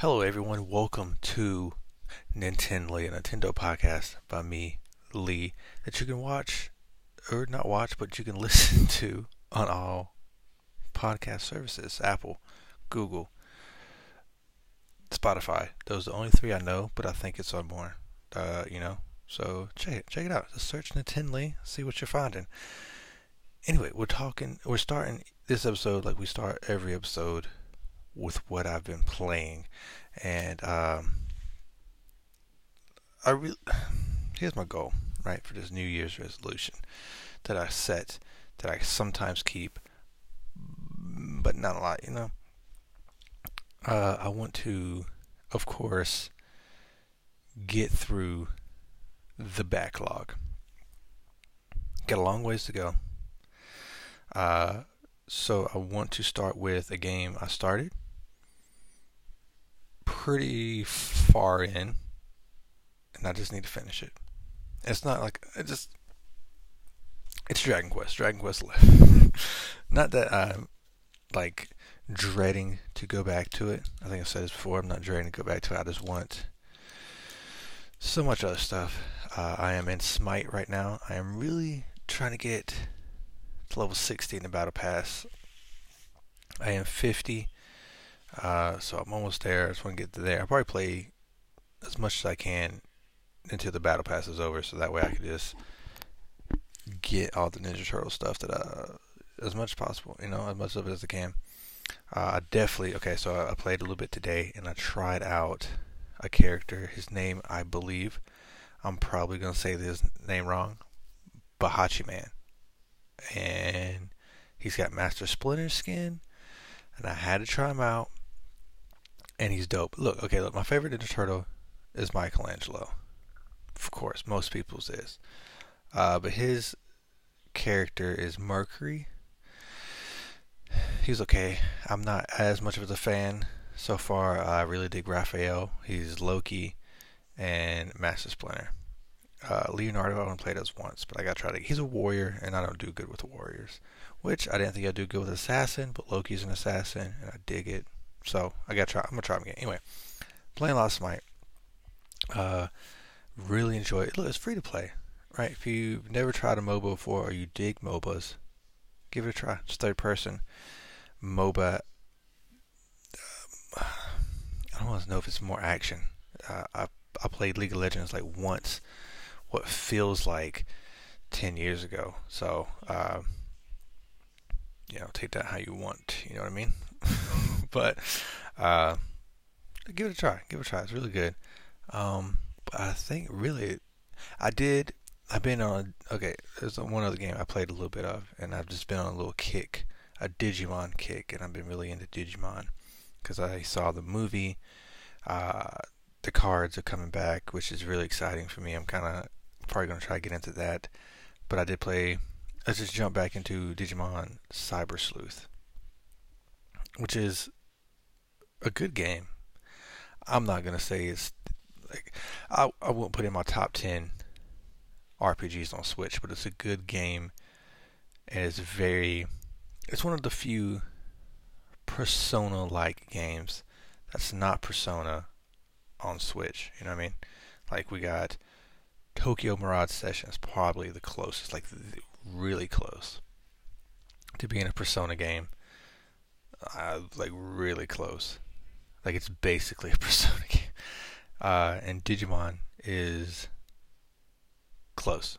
Hello, everyone. Welcome to NintenLee, a Nintendo podcast by me, Lee, that you can watch or not watch, but you can listen to on all podcast services Apple, Google, Spotify. Those are the only three I know, but I think it's on more. Uh, you know, so check it, check it out. Just search NintenLee, see what you're finding. Anyway, we're talking. We're starting this episode like we start every episode with what I've been playing, and um, I really here's my goal right for this New Year's resolution that I set that I sometimes keep, but not a lot, you know. Uh, I want to, of course, get through the backlog. Got a long ways to go. Uh, so I want to start with a game I started pretty far in, and I just need to finish it. It's not like it just. It's Dragon Quest. Dragon Quest left. not that I'm like dreading to go back to it. I think I said this before. I'm not dreading to go back to it. I just want so much other stuff. Uh, I am in Smite right now. I am really trying to get to level 60 in the Battle Pass. I am 50, uh, so I'm almost there. I just want to get to there. I'll probably play as much as I can until the Battle Pass is over, so that way I can just get all the Ninja Turtle stuff that I, as much as possible, you know, as much of it as I can. Uh, I definitely okay. So I, I played a little bit today, and I tried out a character. His name, I believe, I'm probably gonna say this name wrong, Bahachi Man, and he's got Master Splinter skin, and I had to try him out, and he's dope. Look, okay, look, my favorite Ninja Turtle is Michelangelo, of course, most people's is, uh, but his character is Mercury. He's okay. I'm not as much of a fan so far. I really dig Raphael. He's Loki and Master Splinter. Uh, Leonardo I only played as once, but I got to try to. He's a warrior, and I don't do good with warriors, which I didn't think I'd do good with assassin, but Loki's an assassin, and I dig it. So I got to try. I'm gonna try him again. Anyway, playing Lost Smite. Uh, really enjoy it. Look, it's free to play, right? If you've never tried a MOBA before, or you dig MOBAs, give it a try. It's third person MOBA. Uh, I don't want to know if it's more action. Uh, I I played League of Legends like once, what feels like ten years ago. So, uh, you know, take that how you want. You know what I mean? but uh, give it a try. Give it a try. It's really good. Um, I think really, I did. I've been on. Okay, there's one other game I played a little bit of, and I've just been on a little kick, a Digimon kick, and I've been really into Digimon because I saw the movie. Uh, the cards are coming back, which is really exciting for me. I'm kind of probably going to try to get into that. But I did play. Let's just jump back into Digimon Cyber Sleuth, which is a good game. I'm not to say it's like I I won't put in my top 10 RPGs on Switch, but it's a good game and it's very it's one of the few persona like games that's not persona on Switch. You know what I mean? Like we got Tokyo Mirage Sessions, probably the closest, like really close to being a Persona game. Uh, like really close. Like it's basically a Persona game. Uh, and Digimon is close.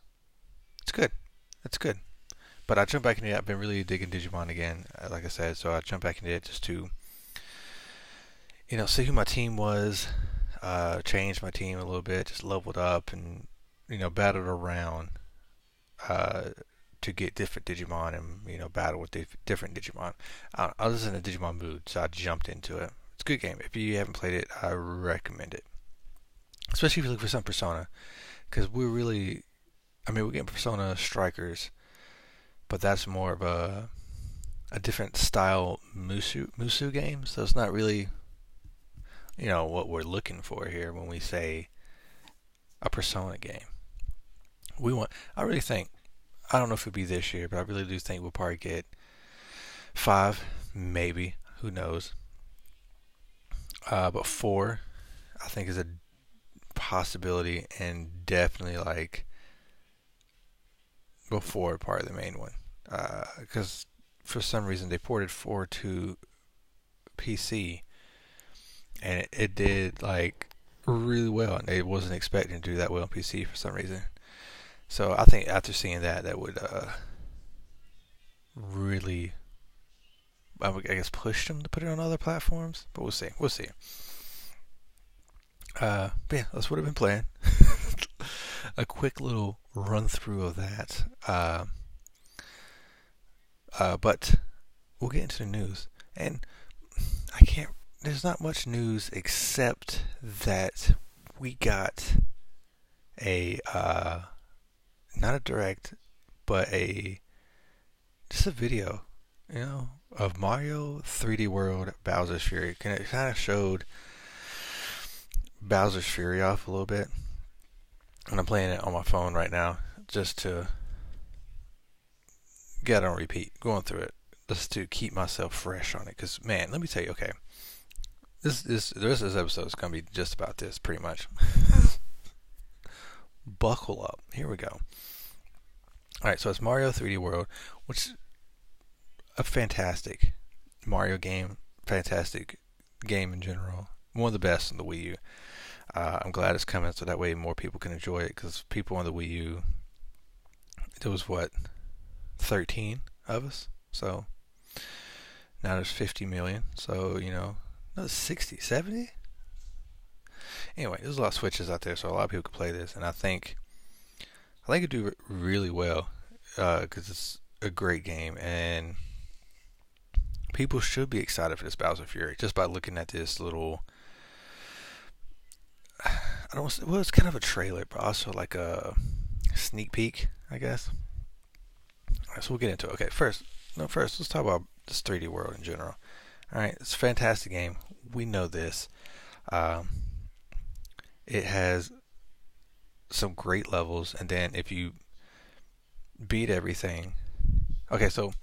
It's good. It's good. But I jumped back into it. I've been really digging Digimon again, uh, like I said. So I jumped back into it just to, you know, see who my team was, uh, changed my team a little bit, just leveled up and you know battled around uh, to get different Digimon and you know battle with dif- different Digimon. I was in a Digimon mood, so I jumped into it. It's a good game. If you haven't played it, I recommend it, especially if you look for some Persona, because we're really, I mean, we're getting Persona Strikers, but that's more of a a different style Musou Musou game, so it's not really you know what we're looking for here when we say a persona game we want i really think i don't know if it'll be this year but i really do think we'll probably get five maybe who knows Uh, but four, I think, is a possibility and definitely like before part of the main one. Because uh, for some reason they ported four to PC, and it, it did like really well, and they wasn't expecting to do that well on PC for some reason. So I think after seeing that, that would uh, really, I, would, I guess, push them to put it on other platforms. But we'll see. We'll see. Uh, but yeah, that's what I've been playing. a quick little run through of that. Uh, uh, but we'll get into the news, and I can't. There's not much news except that we got a uh, not a direct, but a just a video, you know, of Mario 3D World Bowser's Fury. It kind of showed Bowser's Fury off a little bit. And I'm playing it on my phone right now just to get on repeat, going through it, just to keep myself fresh on it. Because, man, let me tell you, okay, this, this, the rest of this episode is going to be just about this, pretty much. Buckle up. Here we go. All right, so it's Mario 3D World, which is a fantastic Mario game, fantastic game in general, one of the best on the Wii U. Uh, I'm glad it's coming so that way more people can enjoy it because people on the Wii U, there was what, 13 of us? So now there's 50 million. So, you know, another 60, 70? Anyway, there's a lot of switches out there, so a lot of people can play this. And I think, I think it do really well because uh, it's a great game. And people should be excited for this Bowser Fury just by looking at this little I don't. Well, it's kind of a trailer, but also like a sneak peek, I guess. Alright, so we'll get into it. Okay, first, no, first let's talk about this 3D world in general. All right, it's a fantastic game. We know this. Um, it has some great levels, and then if you beat everything, okay, so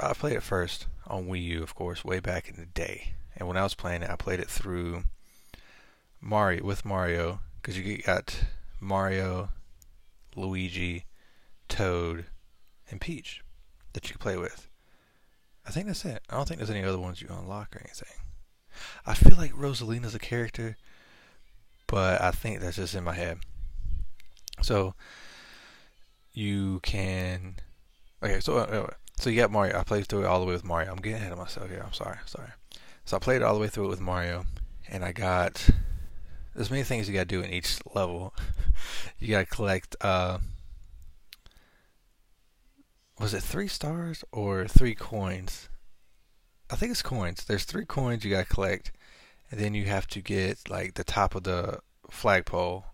I played it first on Wii U, of course, way back in the day. And when I was playing it, I played it through Mario with Mario because you got Mario, Luigi, Toad, and Peach that you play with. I think that's it. I don't think there's any other ones you unlock or anything. I feel like Rosalina's a character, but I think that's just in my head. So you can. Okay, so uh, so you got Mario. I played through it all the way with Mario. I'm getting ahead of myself here. I'm sorry. Sorry. So I played all the way through it with Mario, and I got there's many things you gotta do in each level. you gotta collect. Uh, was it three stars or three coins? I think it's coins. There's three coins you gotta collect, and then you have to get like the top of the flagpole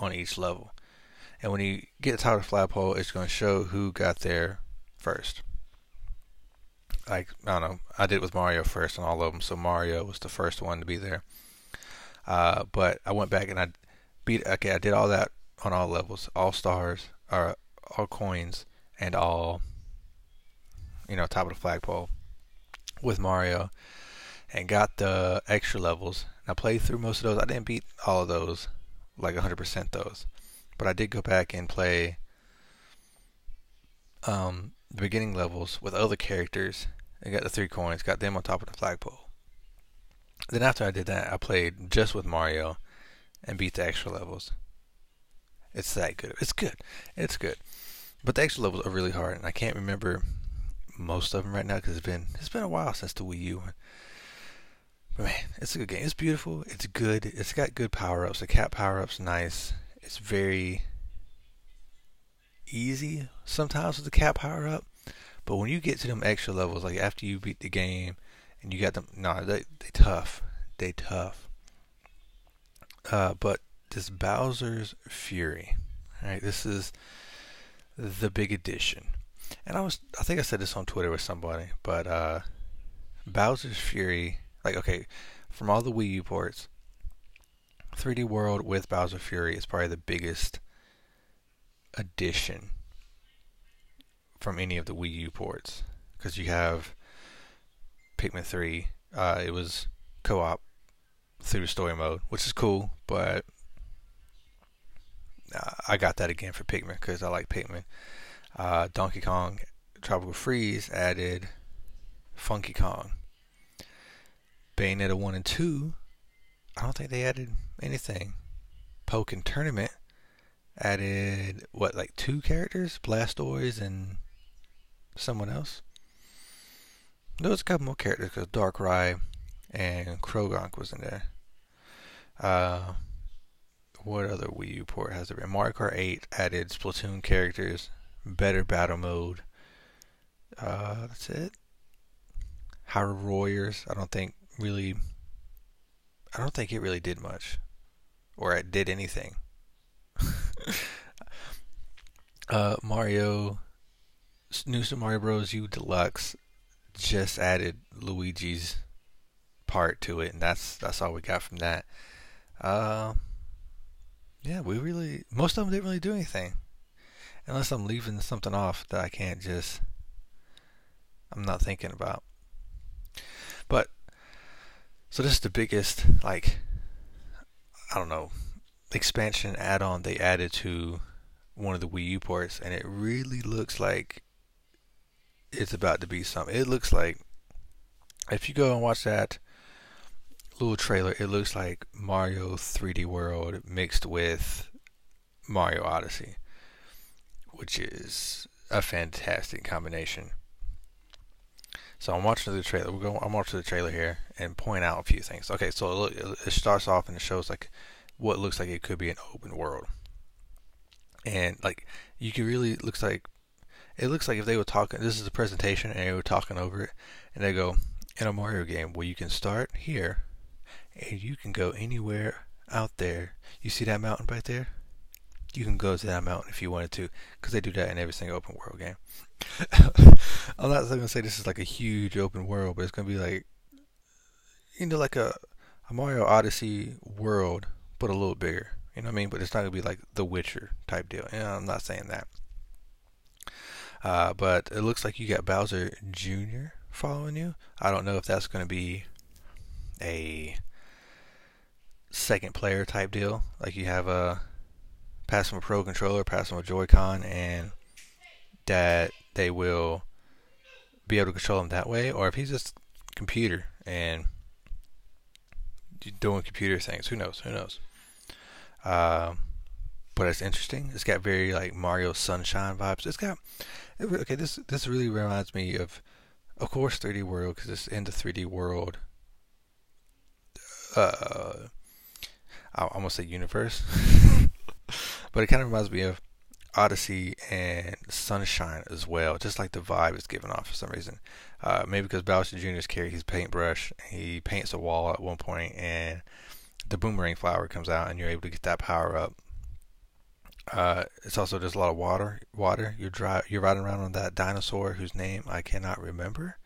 on each level. And when you get the top of the flagpole, it's going to show who got there first. Like I don't know, I did it with Mario first on all of them, so Mario was the first one to be there. Uh, but I went back and I beat. Okay, I did all that on all levels, all stars, or all coins, and all you know top of the flagpole with Mario, and got the extra levels. And I played through most of those. I didn't beat all of those, like 100% those, but I did go back and play um, the beginning levels with other characters. I got the three coins, got them on top of the flagpole. Then after I did that, I played just with Mario and beat the extra levels. It's that good. It's good. It's good. But the extra levels are really hard, and I can't remember most of them right now because it's been it's been a while since the Wii U. Man, it's a good game. It's beautiful. It's good. It's got good power ups. The cat power up's nice. It's very easy sometimes with the cat power up. But when you get to them extra levels, like after you beat the game and you got them. No, they they tough. They tough. Uh, but this Bowser's Fury, right? This is the big addition. And I was, I think I said this on Twitter with somebody, but uh, Bowser's Fury, like okay, from all the Wii U ports, 3D World with Bowser Fury is probably the biggest addition from any of the Wii U ports because you have Pikmin 3. Uh, it was co-op through story mode, which is cool. But uh, I got that again for Pikmin because I like Pikmin. Uh, Donkey Kong Tropical Freeze added Funky Kong. Bayonetta 1 and 2, I don't think they added anything. Pokken Tournament added, what, like two characters? Blastoise and someone else? There was a couple more characters because Darkrai and Croagunk was in there. Uh, what other Wii U port has there been? Mario Kart 8 added Splatoon characters, better battle mode. Uh, that's it. Hyrule Warriors, I don't think really. I don't think it really did much, or it did anything. uh, Mario, New Super Mario Bros. U Deluxe just added Luigi's part to it, and that's that's all we got from that. Uh, yeah, we really most of them didn't really do anything, unless I'm leaving something off that I can't just. I'm not thinking about. But so this is the biggest like I don't know expansion add-on they added to one of the Wii U ports, and it really looks like it's about to be something. It looks like if you go and watch that little trailer, it looks like Mario 3D World mixed with Mario Odyssey, which is a fantastic combination. So I'm watching the trailer. We're going. I'm watching the trailer here and point out a few things. Okay, so look, it starts off and it shows like what looks like it could be an open world, and like you can really looks like it looks like if they were talking. This is a presentation and they were talking over it, and they go in a Mario game where you can start here and you can go anywhere out there. You see that mountain right there? You can go to that mountain if you wanted to, because they do that in every single open world game. I'm not going to say this is like a huge open world, but it's going to be like, you know, like a, a Mario Odyssey world, but a little bigger. You know what I mean? But it's not going to be like The Witcher type deal. Know, I'm not saying that. Uh, but it looks like you got Bowser Jr. following you. I don't know if that's going to be a second player type deal. Like you have a pass them a pro controller, pass them a Joy-Con, and that they will be able to control him that way, or if he's just computer and doing computer things. Who knows? Who knows? Uh, but it's interesting. It's got very like Mario Sunshine vibes. It's got okay. This this really reminds me of, of course, 3D World because it's in the 3D World. Uh, I almost say universe, but it kind of reminds me of Odyssey and Sunshine as well. Just like the vibe is given off for some reason. Uh, maybe because Bowser Jr. is carrying his paintbrush. He paints a wall at one point, and the boomerang flower comes out, and you're able to get that power up. Uh, it's also just a lot of water. Water. You're dry, You're riding around on that dinosaur whose name I cannot remember.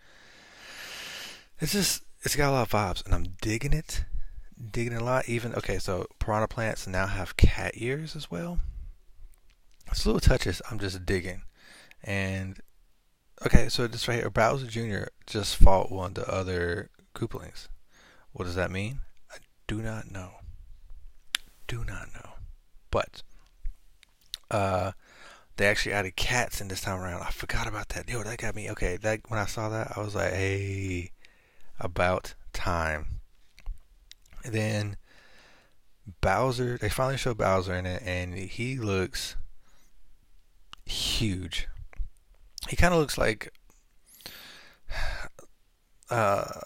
It's just. It's got a lot of vibes, and I'm digging it digging a lot. Even okay, so piranha plants now have cat ears as well. It's little touches. I'm just digging, and okay, so this right here, Bowser Jr. just fought one of the other Koopalings. What does that mean? I do not know. Do not know. But uh, they actually added cats in this time around. I forgot about that. Yo, that got me. Okay, that when I saw that, I was like, hey, about time. Then Bowser, they finally show Bowser in it, and he looks huge. He kind of looks like, uh,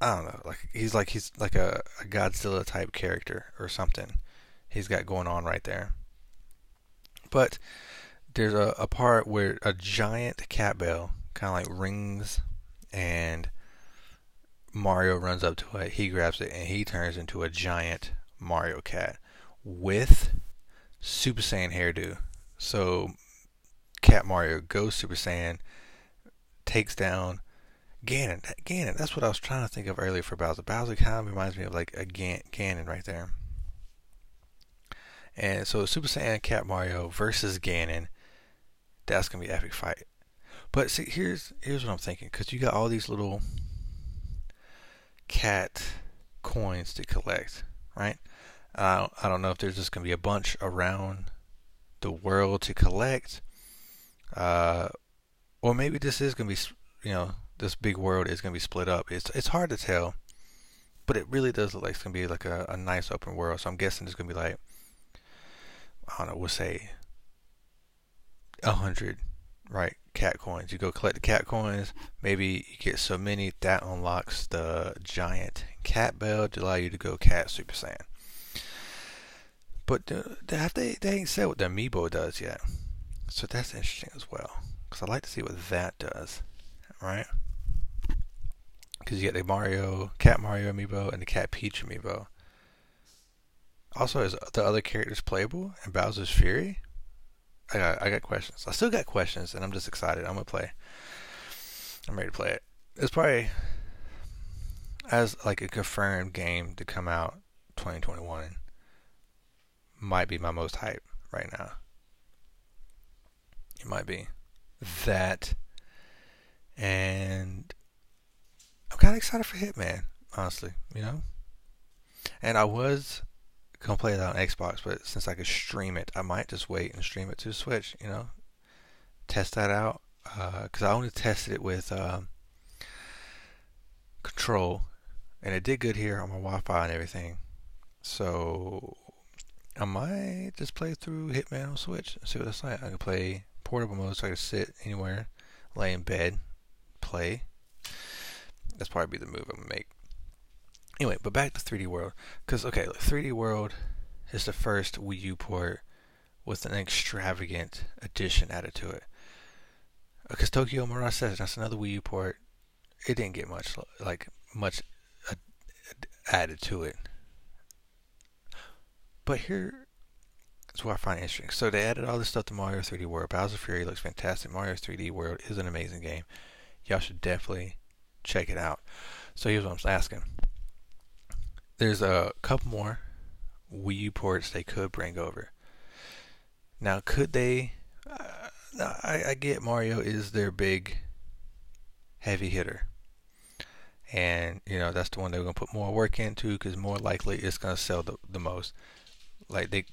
I don't know, like he's like he's like a, a Godzilla type character or something. He's got going on right there. But there's a, a part where a giant cat bell kind of like rings and Mario runs up to it, he grabs it, and he turns into a giant Mario cat with Super Saiyan hairdo. So Cat Mario goes Super Saiyan, takes down Ganon. Ganon, that's what I was trying to think of earlier for Bowser. Bowser kind of reminds me of like a Gan- Ganon right there. And so Super Saiyan Cat Mario versus Ganon, that's gonna be epic fight. But see, here's here's what I'm thinking, because you got all these little cat coins to collect, right? Uh, I don't know if there's just going to be a bunch around the world to collect, uh, or maybe this is going to be, you know, this big world is going to be split up. It's it's hard to tell, but it really does look like it's going to be like a, a nice open world. So I'm guessing it's going to be like, I don't know, we'll say a hundred, right? Cat coins. You go collect the cat coins. Maybe you get so many that unlocks the giant cat bell to allow you to go cat Super Saiyan. But they, they, they ain't said what the amiibo does yet. So that's interesting as well. Because I'd like to see what that does. Right? Because you get the Mario, Cat Mario amiibo and the Cat Peach amiibo. Also, is the other characters playable in Bowser's Fury? I got, I got questions. I still got questions, and I'm just excited. I'm gonna play. I'm ready to play it. It's probably as like a confirmed game to come out 2021 might be my most hype right now. It might be that, and I'm kind of excited for Hitman, honestly. You know, and I was gonna play it on Xbox, but since I could stream it, I might just wait and stream it to Switch. You know, test that out because uh, I only tested it with um, Control, and it did good here on my Wi-Fi and everything. So I might just play through Hitman on Switch and see what it's like. I can play portable mode, so I can sit anywhere, lay in bed, play. That's probably be the move I'm gonna make. Anyway, but back to 3D World, because okay, 3D World is the first Wii U port with an extravagant addition added to it. Uh, because Tokyo Mirage says that's another Wii U port. It didn't get much like much added to it. But here is what I find interesting. So they added all this stuff to Mario 3D World. Bowser Fury looks fantastic. Mario 3D World is an amazing game. Y'all should definitely check it out. So here's what I'm asking there's a couple more Wii U ports they could bring over. Now, could they? Uh, I, I get Mario is their big heavy hitter, and you know that's the one they're gonna put more work into because more likely it's gonna sell the, the most. Like they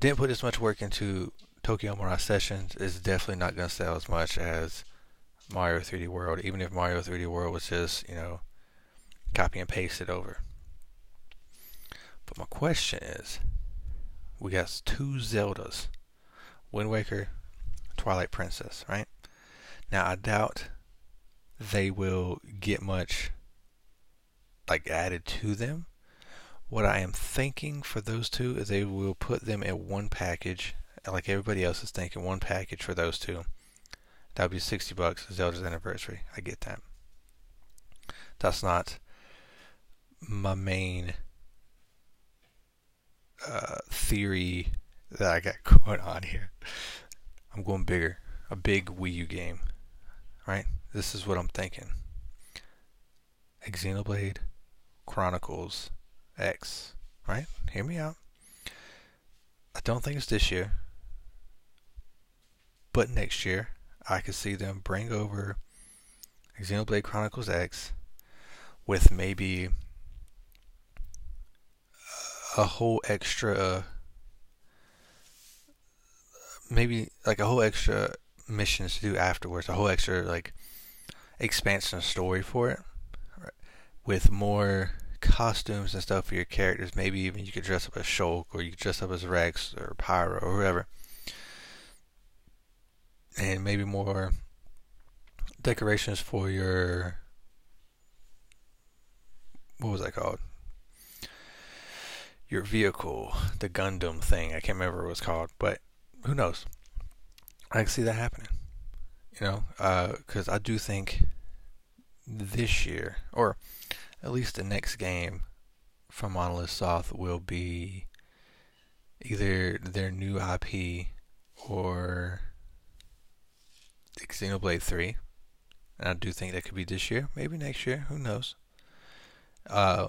didn't put as much work into Tokyo Mirage Sessions. It's definitely not gonna sell as much as Mario 3D World, even if Mario 3D World was just you know copy and paste it over. But my question is, we got two Zeldas, Wind Waker, Twilight Princess, right? Now I doubt they will get much like added to them. What I am thinking for those two is they will put them in one package, like everybody else is thinking, one package for those two. That would be sixty bucks. Zelda's anniversary. I get that. That's not my main uh, theory that I got going on here. I'm going bigger. A big Wii U game. Right? This is what I'm thinking. Xenoblade Chronicles X. Right? Hear me out. I don't think it's this year. But next year, I could see them bring over Xenoblade Chronicles X with maybe a whole extra maybe like a whole extra missions to do afterwards, a whole extra like expansion of story for it, right? with more costumes and stuff for your characters. Maybe even you could dress up as Shulk, or you could dress up as Rex or Pyra or whoever, and maybe more decorations for your what was that called? Your vehicle, the Gundam thing. I can't remember what it was called, but who knows? I can see that happening. You know, because uh, I do think this year, or at least the next game from Monolith Soft, will be either their new IP or Xenoblade 3. And I do think that could be this year, maybe next year, who knows? Uh,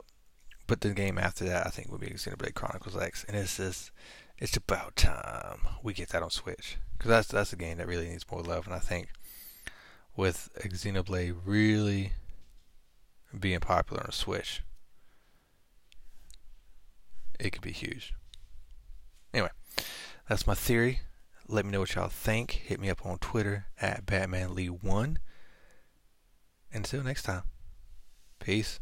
but the game after that, I think, would be Xenoblade Chronicles X, and it's just, it's about time we get that on Switch because that's that's a game that really needs more love, and I think with Xenoblade really being popular on Switch, it could be huge. Anyway, that's my theory. Let me know what y'all think. Hit me up on Twitter at BatmanLee1. Until next time, peace.